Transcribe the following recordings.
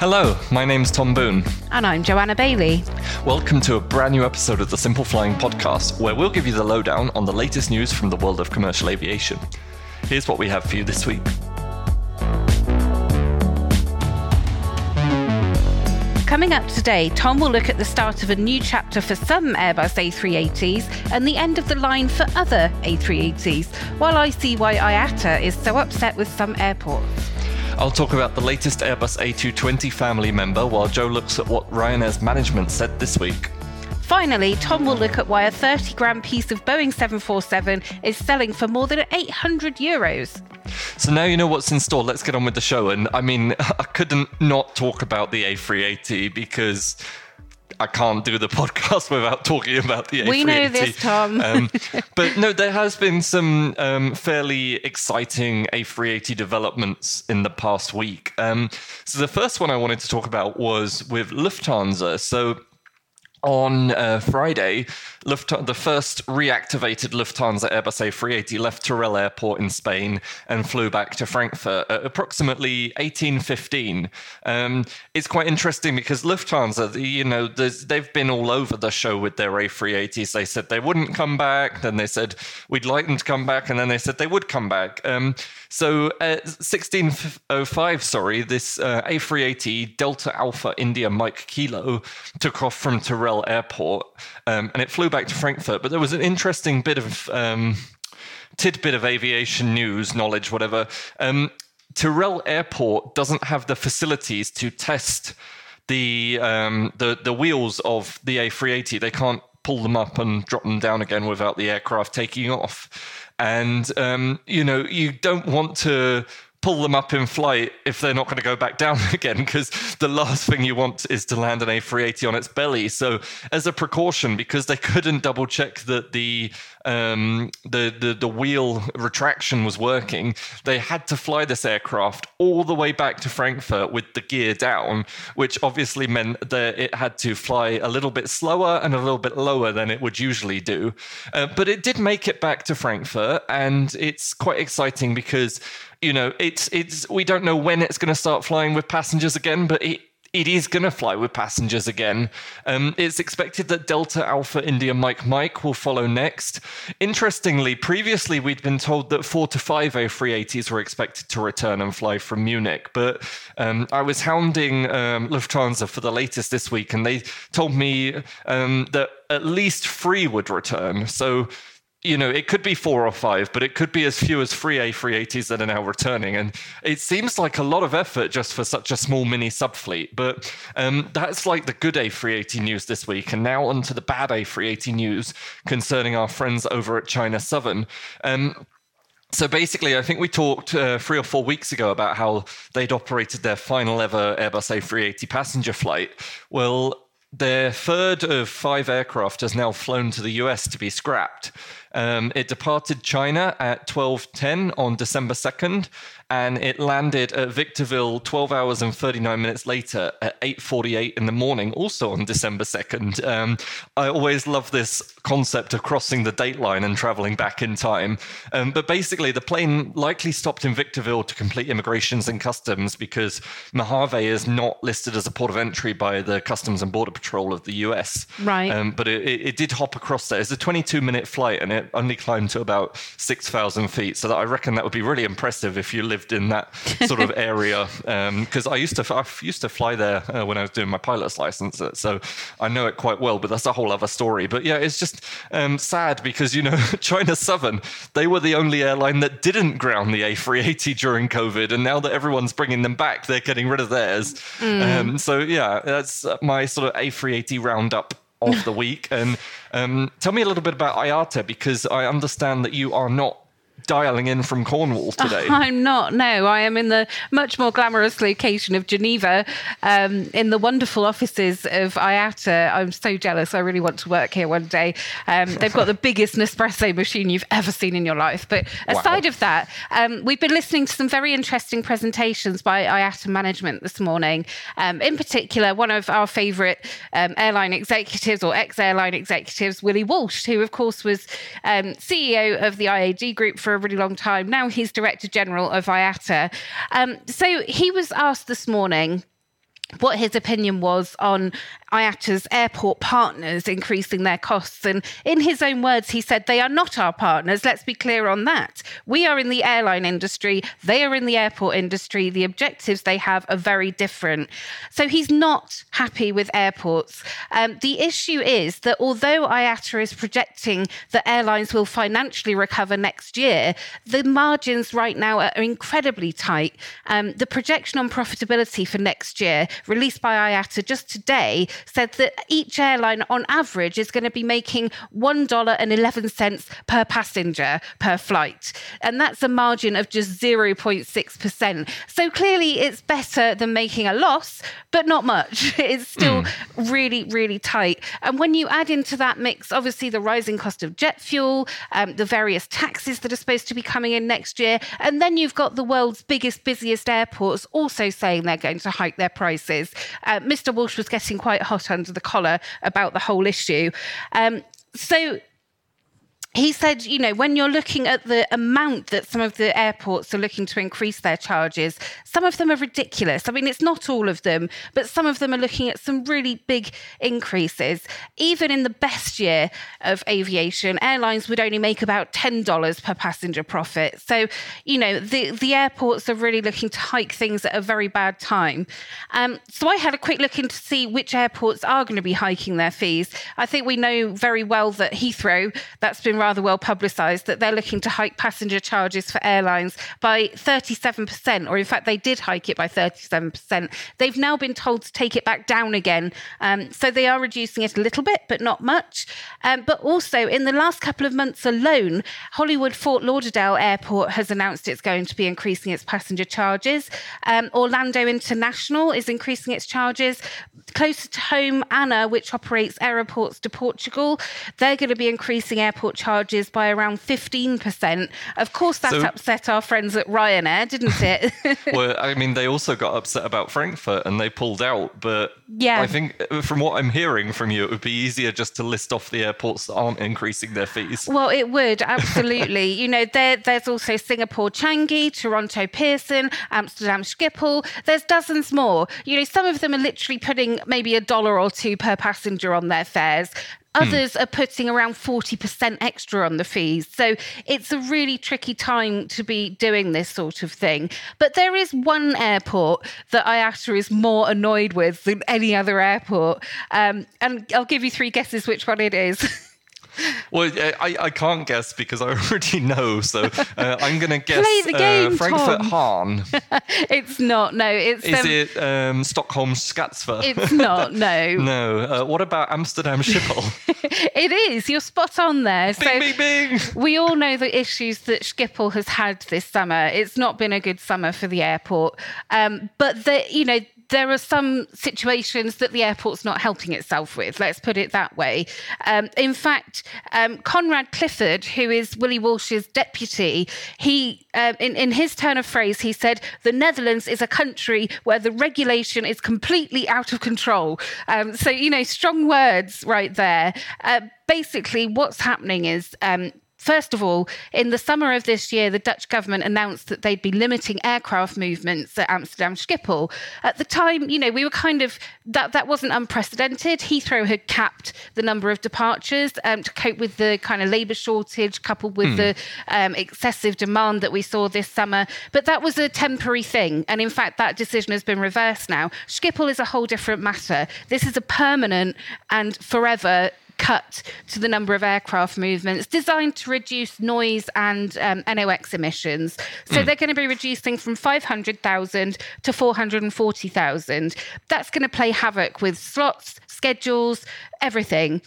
Hello, my name's Tom Boone. And I'm Joanna Bailey. Welcome to a brand new episode of the Simple Flying Podcast, where we'll give you the lowdown on the latest news from the world of commercial aviation. Here's what we have for you this week. Coming up today, Tom will look at the start of a new chapter for some Airbus A380s and the end of the line for other A380s, while I see why IATA is so upset with some airports. I'll talk about the latest Airbus A220 family member while Joe looks at what Ryanair's management said this week. Finally, Tom will look at why a 30 gram piece of Boeing 747 is selling for more than 800 euros. So now you know what's in store. Let's get on with the show. And I mean, I couldn't not talk about the A380 because I can't do the podcast without talking about the A380. We know this, Tom. um, but no, there has been some um, fairly exciting A380 developments in the past week. Um, so the first one I wanted to talk about was with Lufthansa. So on uh, Friday, Lufthansa, the first reactivated Lufthansa Airbus A380 left Teruel Airport in Spain and flew back to Frankfurt at approximately 1815. Um, it's quite interesting because Lufthansa, you know, they've been all over the show with their A380s. They said they wouldn't come back, then they said we'd like them to come back, and then they said they would come back. Um, so, uh, 1605, sorry, this uh, A380 Delta Alpha India Mike Kilo took off from Teruel Airport um, and it flew back to Frankfurt. But there was an interesting bit of um, tidbit of aviation news, knowledge, whatever. Um, Teruel Airport doesn't have the facilities to test the um, the the wheels of the A380. They can't pull them up and drop them down again without the aircraft taking off. And um, you know, you don't want to pull them up in flight if they're not going to go back down again because the last thing you want is to land an A380 on its belly. So as a precaution, because they couldn't double check that the um, the, the the wheel retraction was working, they had to fly this aircraft all the way back to Frankfurt with the gear down, which obviously meant that it had to fly a little bit slower and a little bit lower than it would usually do. Uh, but it did make it back to Frankfurt, and it's quite exciting because you know, it's it's we don't know when it's going to start flying with passengers again, but it it is going to fly with passengers again. Um, it's expected that Delta Alpha India Mike Mike will follow next. Interestingly, previously we'd been told that four to five A380s were expected to return and fly from Munich, but um, I was hounding um, Lufthansa for the latest this week, and they told me um, that at least three would return. So you know, it could be four or five, but it could be as few as three A380s that are now returning. And it seems like a lot of effort just for such a small mini subfleet. But um, that's like the good A380 news this week. And now on to the bad A380 news concerning our friends over at China Southern. Um, so basically, I think we talked uh, three or four weeks ago about how they'd operated their final ever Airbus A380 passenger flight. Well, their third of five aircraft has now flown to the US to be scrapped. Um, it departed China at 12:10 on December 2nd, and it landed at Victorville 12 hours and 39 minutes later at 8:48 in the morning, also on December 2nd. Um, I always love this concept of crossing the date line and traveling back in time. Um, but basically, the plane likely stopped in Victorville to complete immigrations and customs because Mojave is not listed as a port of entry by the Customs and Border Patrol of the U.S. Right. Um, but it, it, it, did hop across there. It's a 22-minute flight, and it only climbed to about 6,000 feet. So that I reckon that would be really impressive if you lived in that sort of area because um, I used to I used to fly there uh, when I was doing my pilot's license, so I know it quite well. But that's a whole other story. But yeah, it's just um, sad because you know China Southern they were the only airline that didn't ground the A380 during COVID, and now that everyone's bringing them back, they're getting rid of theirs. Mm. Um, so yeah, that's my sort of A380 roundup of the week. And um, tell me a little bit about IATA because I understand that you are not dialing in from Cornwall today. I'm not. No, I am in the much more glamorous location of Geneva, um, in the wonderful offices of IATA. I'm so jealous. I really want to work here one day. Um, they've got the biggest Nespresso machine you've ever seen in your life. But aside wow. of that, um, we've been listening to some very interesting presentations by IATA management this morning. Um, in particular, one of our favourite um, airline executives or ex-airline executives, Willie Walsh, who of course was um, CEO of the IAG Group for a really long time. Now he's Director General of IATA. Um, so he was asked this morning what his opinion was on IATA's airport partners increasing their costs. And in his own words, he said, They are not our partners. Let's be clear on that. We are in the airline industry, they are in the airport industry. The objectives they have are very different. So he's not happy with airports. Um, the issue is that although IATA is projecting that airlines will financially recover next year, the margins right now are incredibly tight. Um, the projection on profitability for next year released by IATA just today said that each airline on average is going to be making $1.11 per passenger per flight. And that's a margin of just 0.6%. So clearly it's better than making a loss, but not much. It's still mm. really, really tight. And when you add into that mix, obviously the rising cost of jet fuel, um, the various taxes that are supposed to be coming in next year, and then you've got the world's biggest, busiest airports also saying they're going to hike their prices. Uh, Mr. Walsh was getting quite hot under the collar about the whole issue. Um, so he said, you know, when you're looking at the amount that some of the airports are looking to increase their charges, some of them are ridiculous. I mean, it's not all of them, but some of them are looking at some really big increases. Even in the best year of aviation, airlines would only make about $10 per passenger profit. So, you know, the, the airports are really looking to hike things at a very bad time. Um, so I had a quick look in to see which airports are going to be hiking their fees. I think we know very well that Heathrow, that's been rather well publicised that they're looking to hike passenger charges for airlines by 37%, or in fact, they did hike it by 37%. They've now been told to take it back down again. Um, so they are reducing it a little bit, but not much. Um, but also, in the last couple of months alone, Hollywood Fort Lauderdale Airport has announced it's going to be increasing its passenger charges. Um, Orlando International is increasing its charges. Closer to home, ANA, which operates airports to Portugal, they're going to be increasing airport charges charges by around 15%. Of course, that so, upset our friends at Ryanair, didn't it? well, I mean, they also got upset about Frankfurt and they pulled out. But yeah. I think uh, from what I'm hearing from you, it would be easier just to list off the airports that aren't increasing their fees. Well, it would, absolutely. you know, there, there's also Singapore Changi, Toronto Pearson, Amsterdam Schiphol. There's dozens more. You know, some of them are literally putting maybe a dollar or two per passenger on their fares. Hmm. Others are putting around 40% extra on the fees. So it's a really tricky time to be doing this sort of thing. But there is one airport that IATA is more annoyed with than any other airport. Um, and I'll give you three guesses which one it is. Well, I, I can't guess because I already know. So uh, I'm going to guess Play the uh, game, uh, Frankfurt Hahn. it's not. No, it's. Is um, it um, Stockholm Skavsta? It's not. No. no. Uh, what about Amsterdam Schiphol? it is. You're spot on there. Bing, so bing, bing. we all know the issues that Schiphol has had this summer. It's not been a good summer for the airport. Um, but the, you know, there are some situations that the airport's not helping itself with. Let's put it that way. Um, in fact, um, Conrad Clifford, who is Willie Walsh's deputy, he um, in, in his turn of phrase, he said, "The Netherlands is a country where the regulation is completely out of control." Um, so you know, strong words right there. Uh, basically, what's happening is um, First of all, in the summer of this year, the Dutch government announced that they'd be limiting aircraft movements at Amsterdam Schiphol. At the time, you know, we were kind of that that wasn't unprecedented. Heathrow had capped the number of departures um, to cope with the kind of labour shortage, coupled with mm. the um, excessive demand that we saw this summer. But that was a temporary thing, and in fact, that decision has been reversed now. Schiphol is a whole different matter. This is a permanent and forever cut to the number of aircraft movements designed to reduce noise and um, NOx emissions. So mm. they're going to be reducing from 500,000 to 440,000. That's going to play havoc with slots, schedules, everything.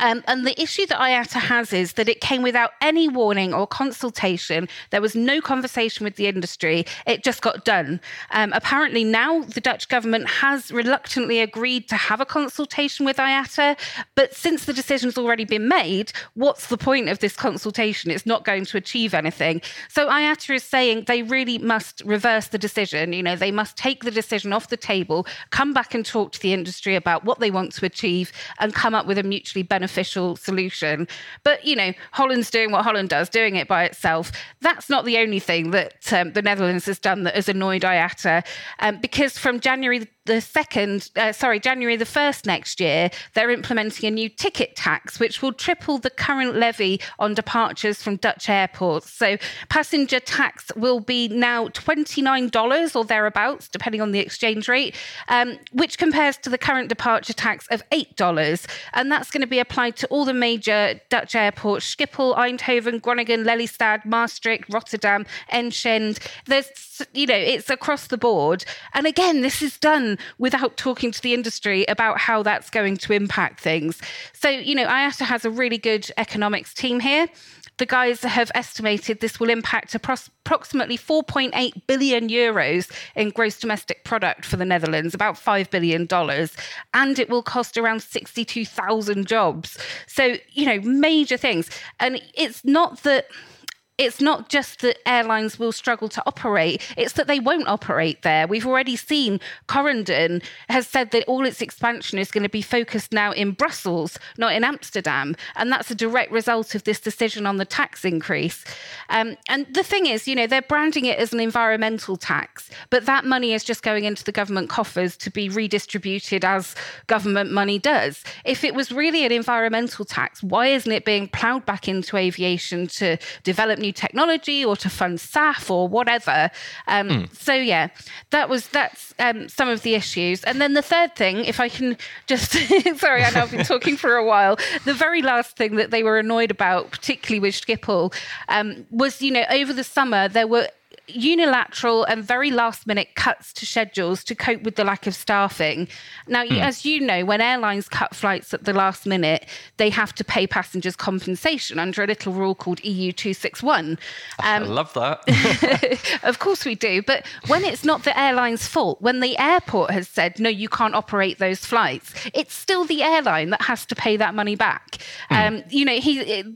Um, and the issue that IATA has is that it came without any warning or consultation. There was no conversation with the industry. It just got done. Um, apparently, now the Dutch government has reluctantly agreed to have a consultation with IATA. But since the decision's already been made, what's the point of this consultation? It's not going to achieve anything. So IATA is saying they really must reverse the decision. You know, they must take the decision off the table, come back and talk to the industry about what they want to achieve, and come up with a mutually beneficial beneficial solution. But, you know, Holland's doing what Holland does, doing it by itself. That's not the only thing that um, the Netherlands has done that has annoyed IATA, um, because from January the second, uh, sorry, January the 1st next year, they're implementing a new ticket tax, which will triple the current levy on departures from Dutch airports. So passenger tax will be now $29 or thereabouts, depending on the exchange rate, um, which compares to the current departure tax of $8. And that's going to be applied to all the major Dutch airports Schiphol, Eindhoven, Groningen, Lelystad, Maastricht, Rotterdam, Enschede. There's, you know, it's across the board. And again, this is done without talking to the industry about how that's going to impact things. So, you know, IATA has a really good economics team here. The guys have estimated this will impact approximately 4.8 billion euros in gross domestic product for the Netherlands, about $5 billion, and it will cost around 62,000 jobs. So, you know, major things. And it's not that it's not just that airlines will struggle to operate, it's that they won't operate there. We've already seen Corendon has said that all its expansion is going to be focused now in Brussels, not in Amsterdam. And that's a direct result of this decision on the tax increase. Um, and the thing is, you know, they're branding it as an environmental tax, but that money is just going into the government coffers to be redistributed as government money does. If it was really an environmental tax, why isn't it being ploughed back into aviation to develop new technology or to fund SAF or whatever. Um, mm. So yeah, that was that's um, some of the issues. And then the third thing, if I can just sorry, I know I've been talking for a while. The very last thing that they were annoyed about, particularly with Schiphol, um, was you know over the summer there were unilateral and very last minute cuts to schedules to cope with the lack of staffing. Now, mm. as you know, when airlines cut flights at the last minute, they have to pay passengers compensation under a little rule called EU 261. Um, I love that. of course we do. But when it's not the airline's fault, when the airport has said, no, you can't operate those flights, it's still the airline that has to pay that money back. Mm. Um, you know, he, it,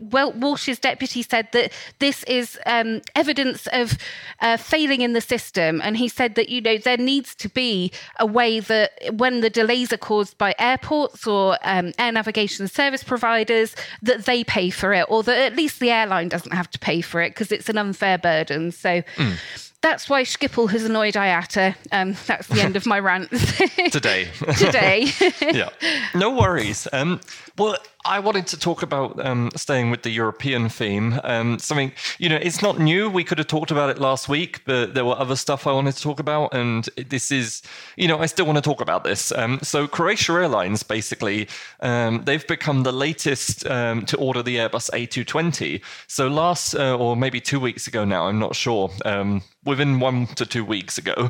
well, Walsh's deputy said that this is um, evidence of uh, failing in the system. And he said that, you know, there needs to be a way that when the delays are caused by airports or um, air navigation service providers, that they pay for it, or that at least the airline doesn't have to pay for it because it's an unfair burden. So, mm that's why Schiphol has annoyed IATA. Um, that's the end of my rant. Today. Today. yeah. No worries. Um, well, I wanted to talk about um, staying with the European theme. Um, something, you know, it's not new. We could have talked about it last week, but there were other stuff I wanted to talk about. And this is, you know, I still want to talk about this. Um, so, Croatia Airlines basically, um, they've become the latest um, to order the Airbus A220. So, last, uh, or maybe two weeks ago now, I'm not sure um, within one to two weeks ago,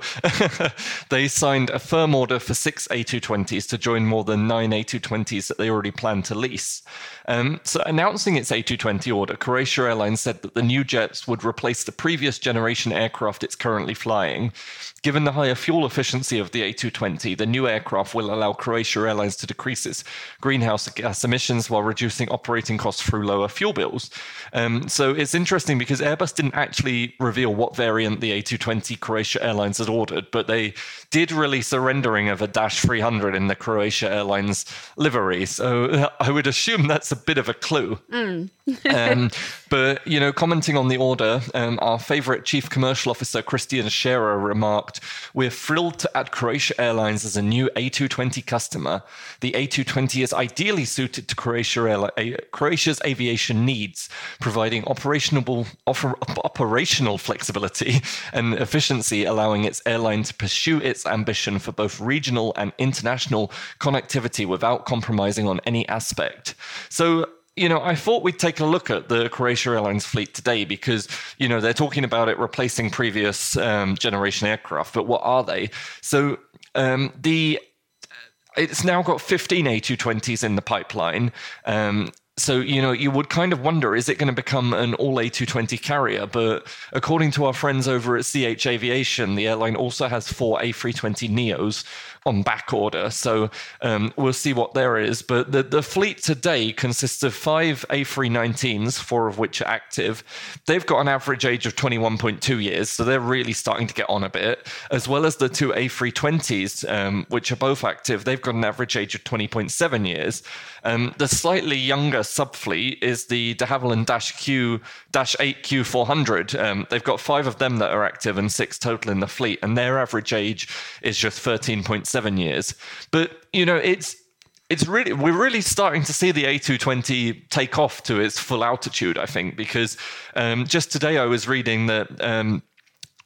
they signed a firm order for six A220s to join more than nine A220s that they already plan to lease. Um, so, announcing its A220 order, Croatia Airlines said that the new jets would replace the previous generation aircraft it's currently flying. Given the higher fuel efficiency of the A220, the new aircraft will allow Croatia Airlines to decrease its greenhouse gas emissions while reducing operating costs through lower fuel bills. Um, so it's interesting because Airbus didn't actually reveal what variant the A220 Croatia Airlines had ordered, but they did release a rendering of a Dash 300 in the Croatia Airlines livery. So I would assume that's a bit of a clue. Mm. um, but, you know, commenting on the order, um, our favorite chief commercial officer, Christian Scherer, remarked We're thrilled to add Croatia Airlines as a new A220 customer. The A220 is ideally suited to Croatia Croatia's aviation needs, providing operational, operational flexibility and efficiency, allowing its airline to pursue its ambition for both regional and international connectivity without compromising on any aspect. So, you know, I thought we'd take a look at the Croatia Airlines fleet today because, you know, they're talking about it replacing previous um, generation aircraft, but what are they? So um, the it's now got 15 A220s in the pipeline. Um, so, you know, you would kind of wonder is it going to become an all A220 carrier? But according to our friends over at CH Aviation, the airline also has four A320 Neos on back order. So um, we'll see what there is. But the, the fleet today consists of five A319s, four of which are active. They've got an average age of 21.2 years, so they're really starting to get on a bit, as well as the two A320s, um, which are both active. They've got an average age of 20.7 years. Um, the slightly younger subfleet is the de Havilland Q Dash 8Q 400. Um, they've got five of them that are active and six total in the fleet, and their average age is just 13.7 years. But you know, it's it's really we're really starting to see the A220 take off to its full altitude. I think because um, just today I was reading that. Um,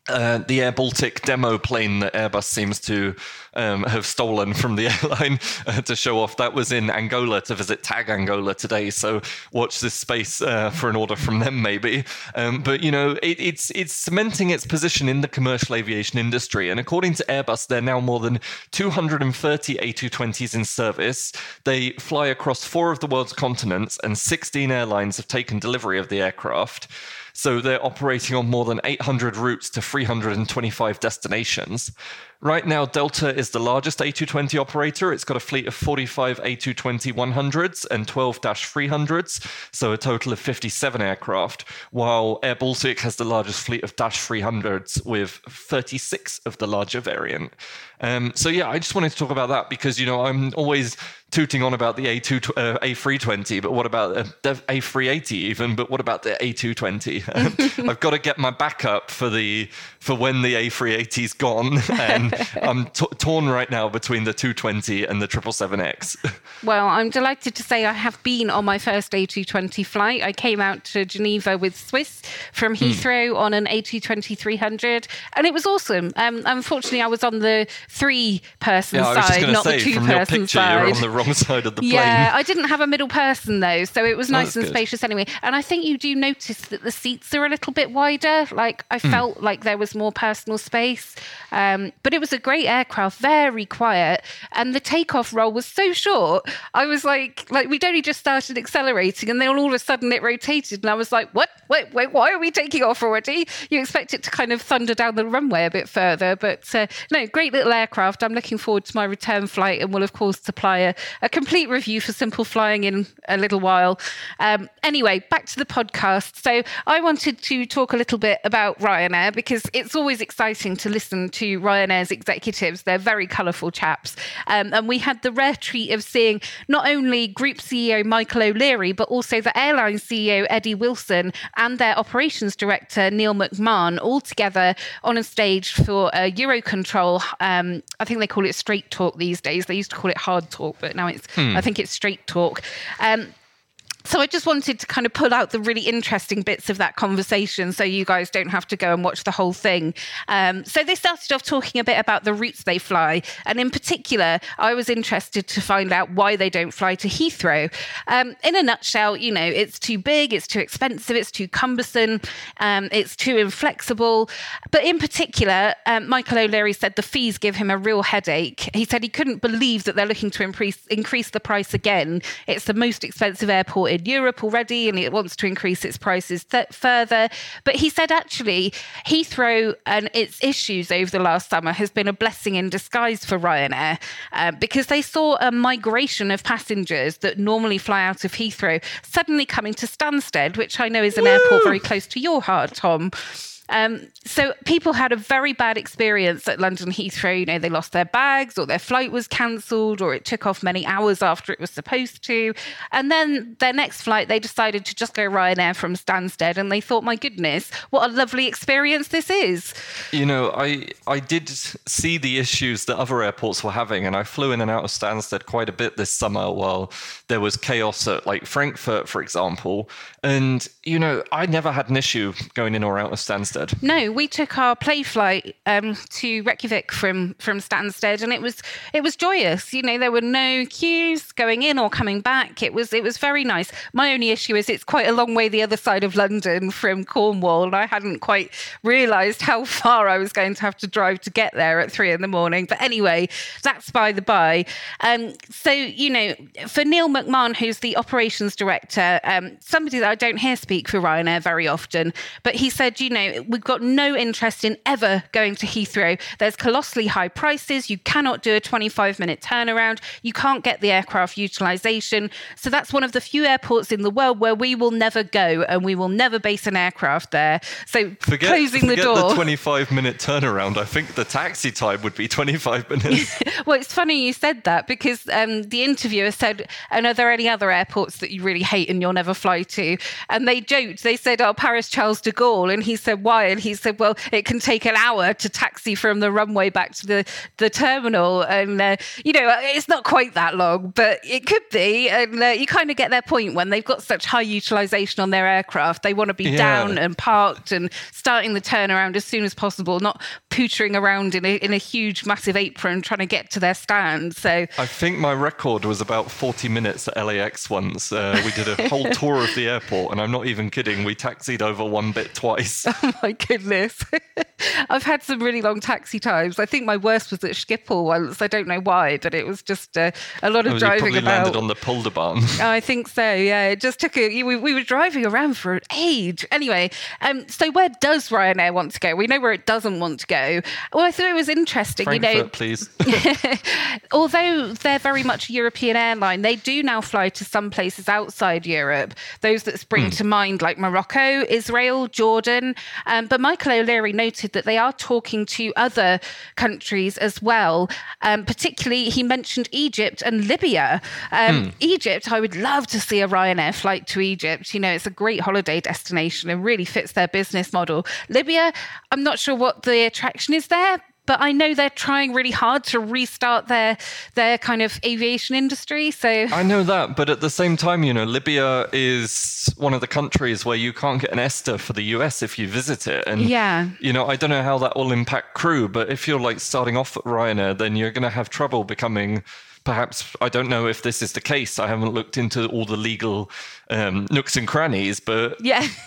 uh, the Air Baltic demo plane that Airbus seems to um, have stolen from the airline uh, to show off. That was in Angola to visit TAAG Angola today. So watch this space uh, for an order from them, maybe. Um, but you know, it, it's it's cementing its position in the commercial aviation industry. And according to Airbus, there are now more than 230 A220s in service. They fly across four of the world's continents, and 16 airlines have taken delivery of the aircraft. So they're operating on more than 800 routes to 325 destinations. Right now, Delta is the largest A220 operator. It's got a fleet of 45 A220 100s and 12 300s, so a total of 57 aircraft, while Air Baltic has the largest fleet of Dash 300s with 36 of the larger variant. Um, so, yeah, I just wanted to talk about that because, you know, I'm always tooting on about the A2 uh, A320, but what about uh, the A380 even? But what about the A220? I've got to get my backup for the for when the A380's gone, and I'm t- torn right now between the 220 and the 777X. Well, I'm delighted to say I have been on my first A220 flight. I came out to Geneva with Swiss from hmm. Heathrow mm. on an A220 300, and it was awesome. Um, unfortunately, I was on the three-person yeah, side, not say, the two-person side. You're on the wrong side of the plane. Yeah, I didn't have a middle person though, so it was nice and good. spacious anyway. And I think you do notice that the seats are a little bit wider. Like I mm. felt like there was more personal space. Um, but it was a great aircraft, very quiet, and the takeoff roll was so short. I was like, like we'd only just started accelerating, and then all of a sudden it rotated, and I was like, what? Wait, wait, why are we taking off already? You expect it to kind of thunder down the runway a bit further, but uh, no, great little aircraft. I'm looking forward to my return flight, and will of course supply a, a complete review for Simple Flying in a little while. Um, anyway, back to the podcast. So I wanted to talk a little bit about Ryanair because it's always exciting to listen to Ryanair's executives. They're very colourful chaps. Um, and we had the rare treat of seeing not only Group CEO Michael O'Leary, but also the airline CEO Eddie Wilson and their operations director Neal McMahon all together on a stage for a Eurocontrol. Um, I think they call it straight talk these days. They used to call it hard talk, but now it's hmm. I think it's straight talk. Um, so I just wanted to kind of pull out the really interesting bits of that conversation so you guys don't have to go and watch the whole thing. Um, so they started off talking a bit about the routes they fly. And in particular, I was interested to find out why they don't fly to Heathrow. Um, in a nutshell, you know, it's too big, it's too expensive, it's too cumbersome, um, it's too inflexible. But in particular, um, Michael O'Leary said the fees give him a real headache. He said he couldn't believe that they're looking to increase, increase the price again. It's the most expensive airport in Europe already and it wants to increase its prices th- further. But he said actually, Heathrow and its issues over the last summer has been a blessing in disguise for Ryanair uh, because they saw a migration of passengers that normally fly out of Heathrow suddenly coming to Stansted, which I know is an Woo! airport very close to your heart, Tom. Um, so people had a very bad experience at London Heathrow. You know, they lost their bags, or their flight was cancelled, or it took off many hours after it was supposed to. And then their next flight, they decided to just go Ryanair from Stansted, and they thought, my goodness, what a lovely experience this is. You know, I I did see the issues that other airports were having, and I flew in and out of Stansted quite a bit this summer while there was chaos at like Frankfurt, for example. And you know, I never had an issue going in or out of Stansted Stansted? No, we took our play flight um, to Reykjavik from from Stansted, and it was it was joyous. You know, there were no queues going in or coming back. It was it was very nice. My only issue is it's quite a long way the other side of London from Cornwall, and I hadn't quite realised how far I was going to have to drive to get there at three in the morning. But anyway, that's by the by. Um, so you know, for Neal McMahon, who's the operations director, um, somebody that I don't hear speak for Ryanair very often, but he said, you know, we've got no interest in ever going to Heathrow. There's colossally high prices. You cannot do a 25 minute turnaround. You can't get the aircraft utilization. So that's one of the few airports in the world where we will never go and we will never base an aircraft there. So Forget, closing forget the door. the 25 minute turnaround. I think the taxi time would be 25 minutes. well, it's funny you said that because um, the interviewer said, "And are there any other airports that you really hate and you'll never fly to?" And they joked. They said, "Oh, Paris Charles de Gaulle," and he said, And he said, "Well, it can take an hour to taxi from the runway back to the the terminal, and uh, you know it's not quite that long, but it could be." And uh, you kind of get their point when they've got such high utilization on their aircraft, they want to be Yeah. down and parked and starting the turnaround as soon as possible, not pootering around in a in a huge massive apron trying to get to their stand. So I think my record was about 40 minutes at LAX once. Uh, we did a whole tour of the airport, and I'm not even kidding. We taxied over one bit twice. Oh my goodness. I've had some really long taxi times. I think my worst was at Schiphol once. I don't know why, but it was just uh, a lot of Oh, you driving probably about. landed on the Polderbaan. I think so. Yeah, it just took a. We, we were driving around for an age. Anyway, um, so where does Ryanair want to go? We know where it doesn't want to go. Well, I thought it was interesting. Frankfurt, you know, please. although they're very much a European airline, they do now fly to some places outside Europe. Those that spring to mind, like Morocco, Israel, Jordan. Um, but Michael O'Leary noted that they are talking to other countries as well. Um, particularly, he mentioned Egypt and Libya. Um, Egypt, I would love to see a Ryanair flight to Egypt. You know, it's a great holiday destination and really fits their business model. Libya, I'm not sure what the attraction is there, but I know they're trying really hard to restart their their kind of aviation industry. So I know that, but at the same time, you know, Libya is one of the countries where you can't get an ESTA for the US if you visit it. And, Yeah. you know, I don't know how that will impact crew, but if you're like starting off at Ryanair, then you're going to have trouble becoming. Perhaps I don't know if this is the case. I haven't looked into all the legal um, nooks and crannies, but yeah,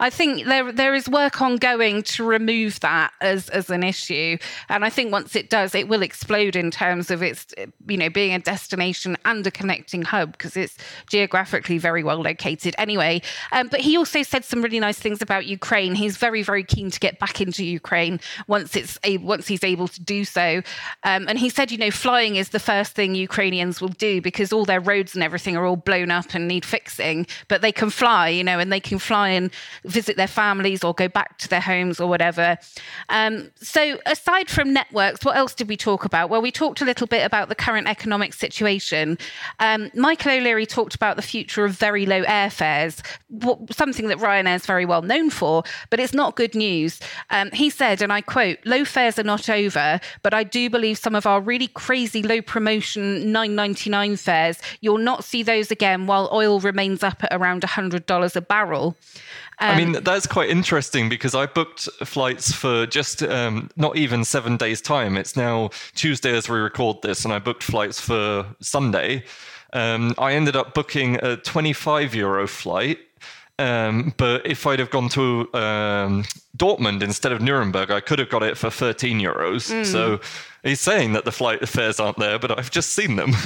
I think there there is work ongoing to remove that as as an issue, and I think once it does, it will explode in terms of its you know being a destination and a connecting hub because it's geographically very well located. Anyway, um, but he also said some really nice things about Ukraine. He's very very keen to get back into Ukraine once it's a, once he's able to do so, um, and he said you know flying is the first thing Ukrainians will do because all their roads and everything are all blown up and need fixing, but they can fly, you know, and they can fly and visit their families or go back to their homes or whatever. Um, so, aside from networks, what else did we talk about? Well, we talked a little bit about the current economic situation. Um, Michael O'Leary talked about the future of very low airfares, something that Ryanair is very well known for, but it's not good news. Um, he said, and I quote, low fares are not over, but I do believe some of our really crazy low promotion 9.99 fares, you'll not see those again while oil remains up at around $100 a barrel. I mean, that's quite interesting because I booked flights for just um, not even seven days' time. It's now Tuesday as we record this, and I booked flights for Sunday. Um, I ended up booking a 25 euro flight. Um, but if I'd have gone to um, Dortmund instead of Nuremberg, I could have got it for 13 euros. So he's saying that the flight fares aren't there, but I've just seen them.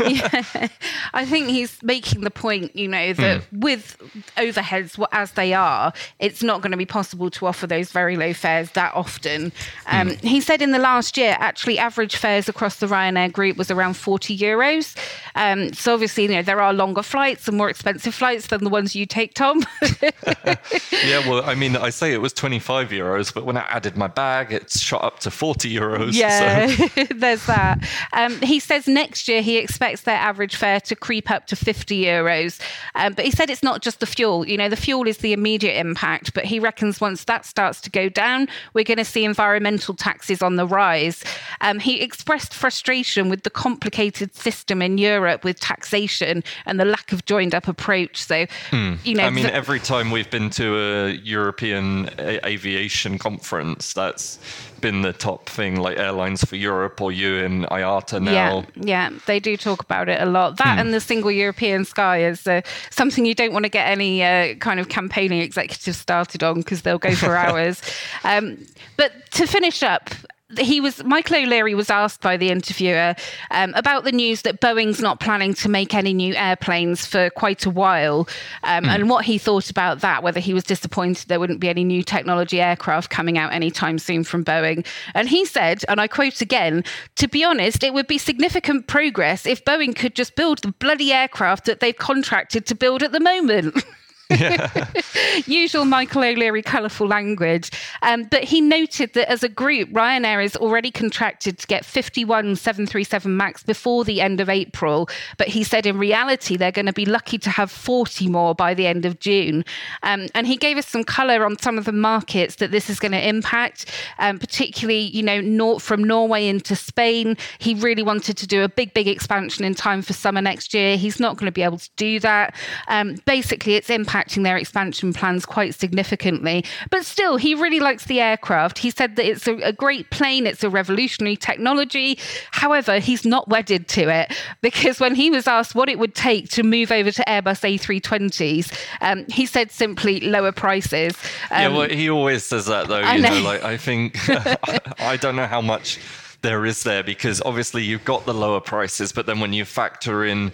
I think he's making the point, you know, that with overheads as they are, it's not going to be possible to offer those very low fares that often. Um, He said in the last year, actually, average fares across the Ryanair group was around 40 euros. Um, so obviously, you know, there are longer flights and more expensive flights than the ones you take, Tom. yeah, well, I mean, I say it was 25 euros, but when I added my bag, it's shot up to 40 euros. Yeah. So there's that. Um, he says next year he expects their average fare to creep up to 50 euros. Um, but he said it's not just the fuel. You know, the fuel is the immediate impact, but he reckons once that starts to go down, we're going to see environmental taxes on the rise. Um, he expressed frustration with the complicated system in Europe with taxation and the lack of joined up approach. So, mm. you know, I mean, every time we've been to a European aviation conference, that's been the top thing, like Airlines for Europe or you in IATA now. Yeah, yeah, they do talk about it a lot. That hmm. and the single European sky is uh, something you don't want to get any uh, kind of campaigning executives started on because they'll go for hours. Um, but to finish up, he was Michael O'Leary was asked by the interviewer um, about the news that Boeing's not planning to make any new airplanes for quite a while, um, mm. and what he thought about that. Whether he was disappointed there wouldn't be any new technology aircraft coming out anytime soon from Boeing, and he said, and I quote again: "To be honest, it would be significant progress if Boeing could just build the bloody aircraft that they've contracted to build at the moment." Usual Michael O'Leary colourful language. Um, but he noted that as a group, Ryanair is already contracted to get 51 737 MAX before the end of April. But he said in reality, they're going to be lucky to have 40 more by the end of June. Um, and he gave us some colour on some of the markets that this is going to impact, um, particularly, you know, nor- from Norway into Spain. He really wanted to do a big, big expansion in time for summer next year. He's not going to be able to do that. Um, basically, its impact impacting their expansion plans quite significantly. But still, he really likes the aircraft. He said that it's a, a great plane, it's a revolutionary technology. However, he's not wedded to it because when he was asked what it would take to move over to Airbus A320s, um, he said simply lower prices. Um, yeah, well, he always says that though. You know, like I think I don't know how much there is there because obviously you've got the lower prices, but then when you factor in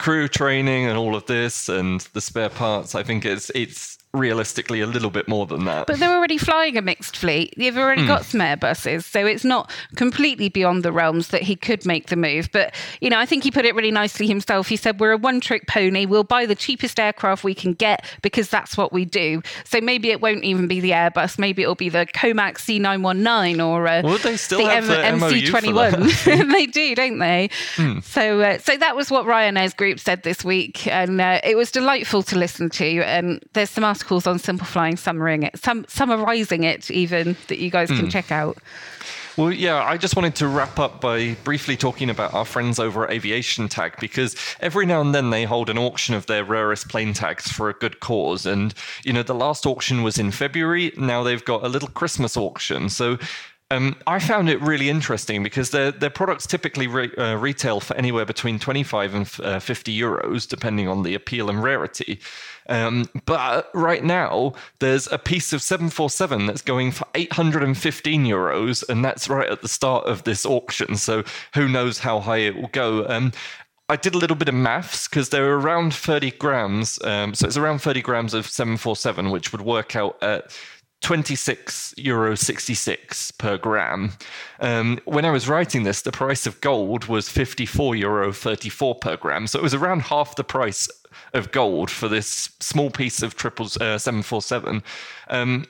crew training and all of this and the spare parts, I think it's it's realistically a little bit more than that. But they're already flying a mixed fleet. They've already mm. got some Airbuses, so it's not completely beyond the realms that he could make the move. But you know, I think he put it really nicely himself. He said, "We're a one-trick pony. We'll buy the cheapest aircraft we can get because that's what we do." So maybe it won't even be the Airbus. Maybe it'll be the Comac C919 or uh, well, they still the have M- the MC21. they do, don't they? Mm. So, uh, so that was what Ryanair's group said this week, and uh, it was delightful to listen to. And there's some articles on Simple Flying, summarizing it, sum, summarizing it even that you guys can mm. check out. Well, yeah, I just wanted to wrap up by briefly talking about our friends over at Aviation Tag because every now and then they hold an auction of their rarest plane tags for a good cause. And, you know, the last auction was in February. Now they've got a little Christmas auction. So um, I found it really interesting because their their products typically re- uh, retail for anywhere between 25 and uh, 50 euros, depending on the appeal and rarity. Um, but right now, there's a piece of 747 that's going for 815 euros, and that's right at the start of this auction. So who knows how high it will go. Um, I did a little bit of maths because they're around 30 grams. Um, so it's around 30 grams of 747, which would work out at 26 euro 66 per gram. Um, when I was writing this, the price of gold was 54 euro 34 per gram. So it was around half the price of gold for this small piece of triple uh, 747. Um,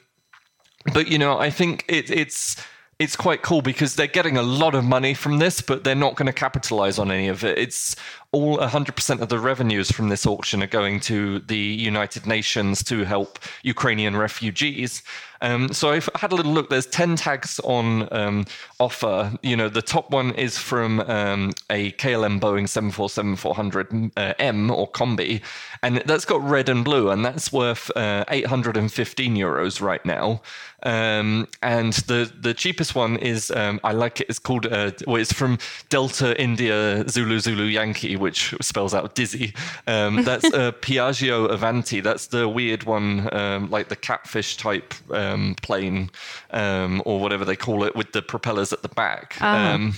but you know, I think it, it's it's quite cool because they're getting a lot of money from this, but they're not going to capitalize on any of it. It's all 100% of the revenues from this auction are going to the United Nations to help Ukrainian refugees. Um, so I've had a little look. There's 10 tags on um, offer. You know, the top one is from um, a KLM Boeing 747-400M uh, or Combi, and that's got red and blue, and that's worth uh, 815 euros right now. Um, and the the cheapest one is um, I like it. It's called uh, well, it's from Delta India Zulu Zulu Yankee, which spells out dizzy. Um, that's a Piaggio Avanti. That's the weird one, like the catfish type um, plane um, or whatever they call it with the propellers at the back. Ah.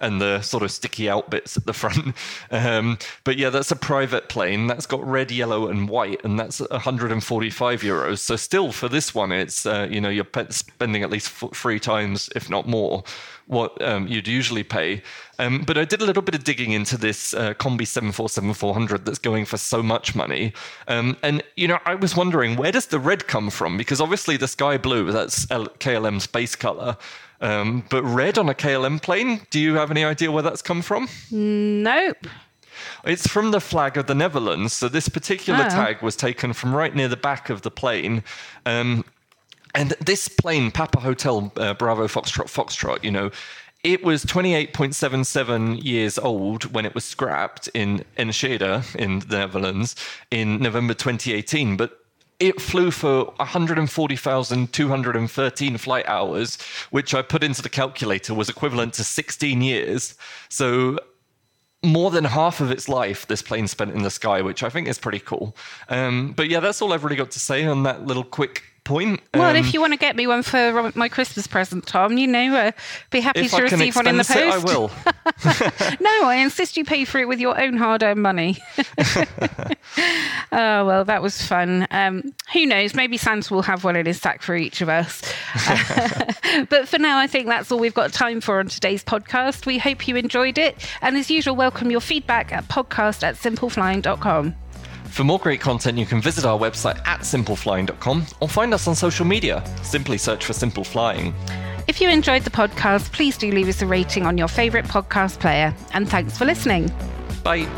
And the sort of sticky out bits at the front. Um, but yeah, that's a private plane. That's got red, yellow, and white, and that's 145 euros. So still, for this one, it's uh, you know you're spending at least three times, if not more, what um, you'd usually pay. Um, but I did a little bit of digging into this uh, Combi 747-400 that's going for so much money. Um, and, you know, I was wondering, where does the red come from? Because obviously the sky blue, that's KLM's base color. Um, but red on a KLM plane, do you have any idea where that's come from? Nope. It's from the flag of the Netherlands. So this particular Oh. tag was taken from right near the back of the plane. Um, and this plane, Papa Hotel uh, Bravo Foxtrot Foxtrot, you know, it was 28.77 years old when it was scrapped in Enschede in the Netherlands in November 2018. But it flew for 140,213 flight hours, which I put into the calculator was equivalent to 16 years. So more than half of its life this plane spent in the sky, which I think is pretty cool. Um, but yeah, that's all I've really got to say on that little quick point. Well, Um, if you want to get me one for my Christmas present, Tom, you know, uh, be happy to I receive one in the post. it, I will. No, I insist you pay for it with your own hard-earned money. oh well, that was fun. Um, who knows? Maybe Santa will have one in his sack for each of us. but for now, I think that's all we've got time for on today's podcast. We hope you enjoyed it, and as usual, welcome your feedback at podcast at simpleflying.com. For more great content, you can visit our website at simpleflying.com or find us on social media. Simply search for Simple Flying. If you enjoyed the podcast, please do leave us a rating on your favourite podcast player. And thanks for listening. Bye.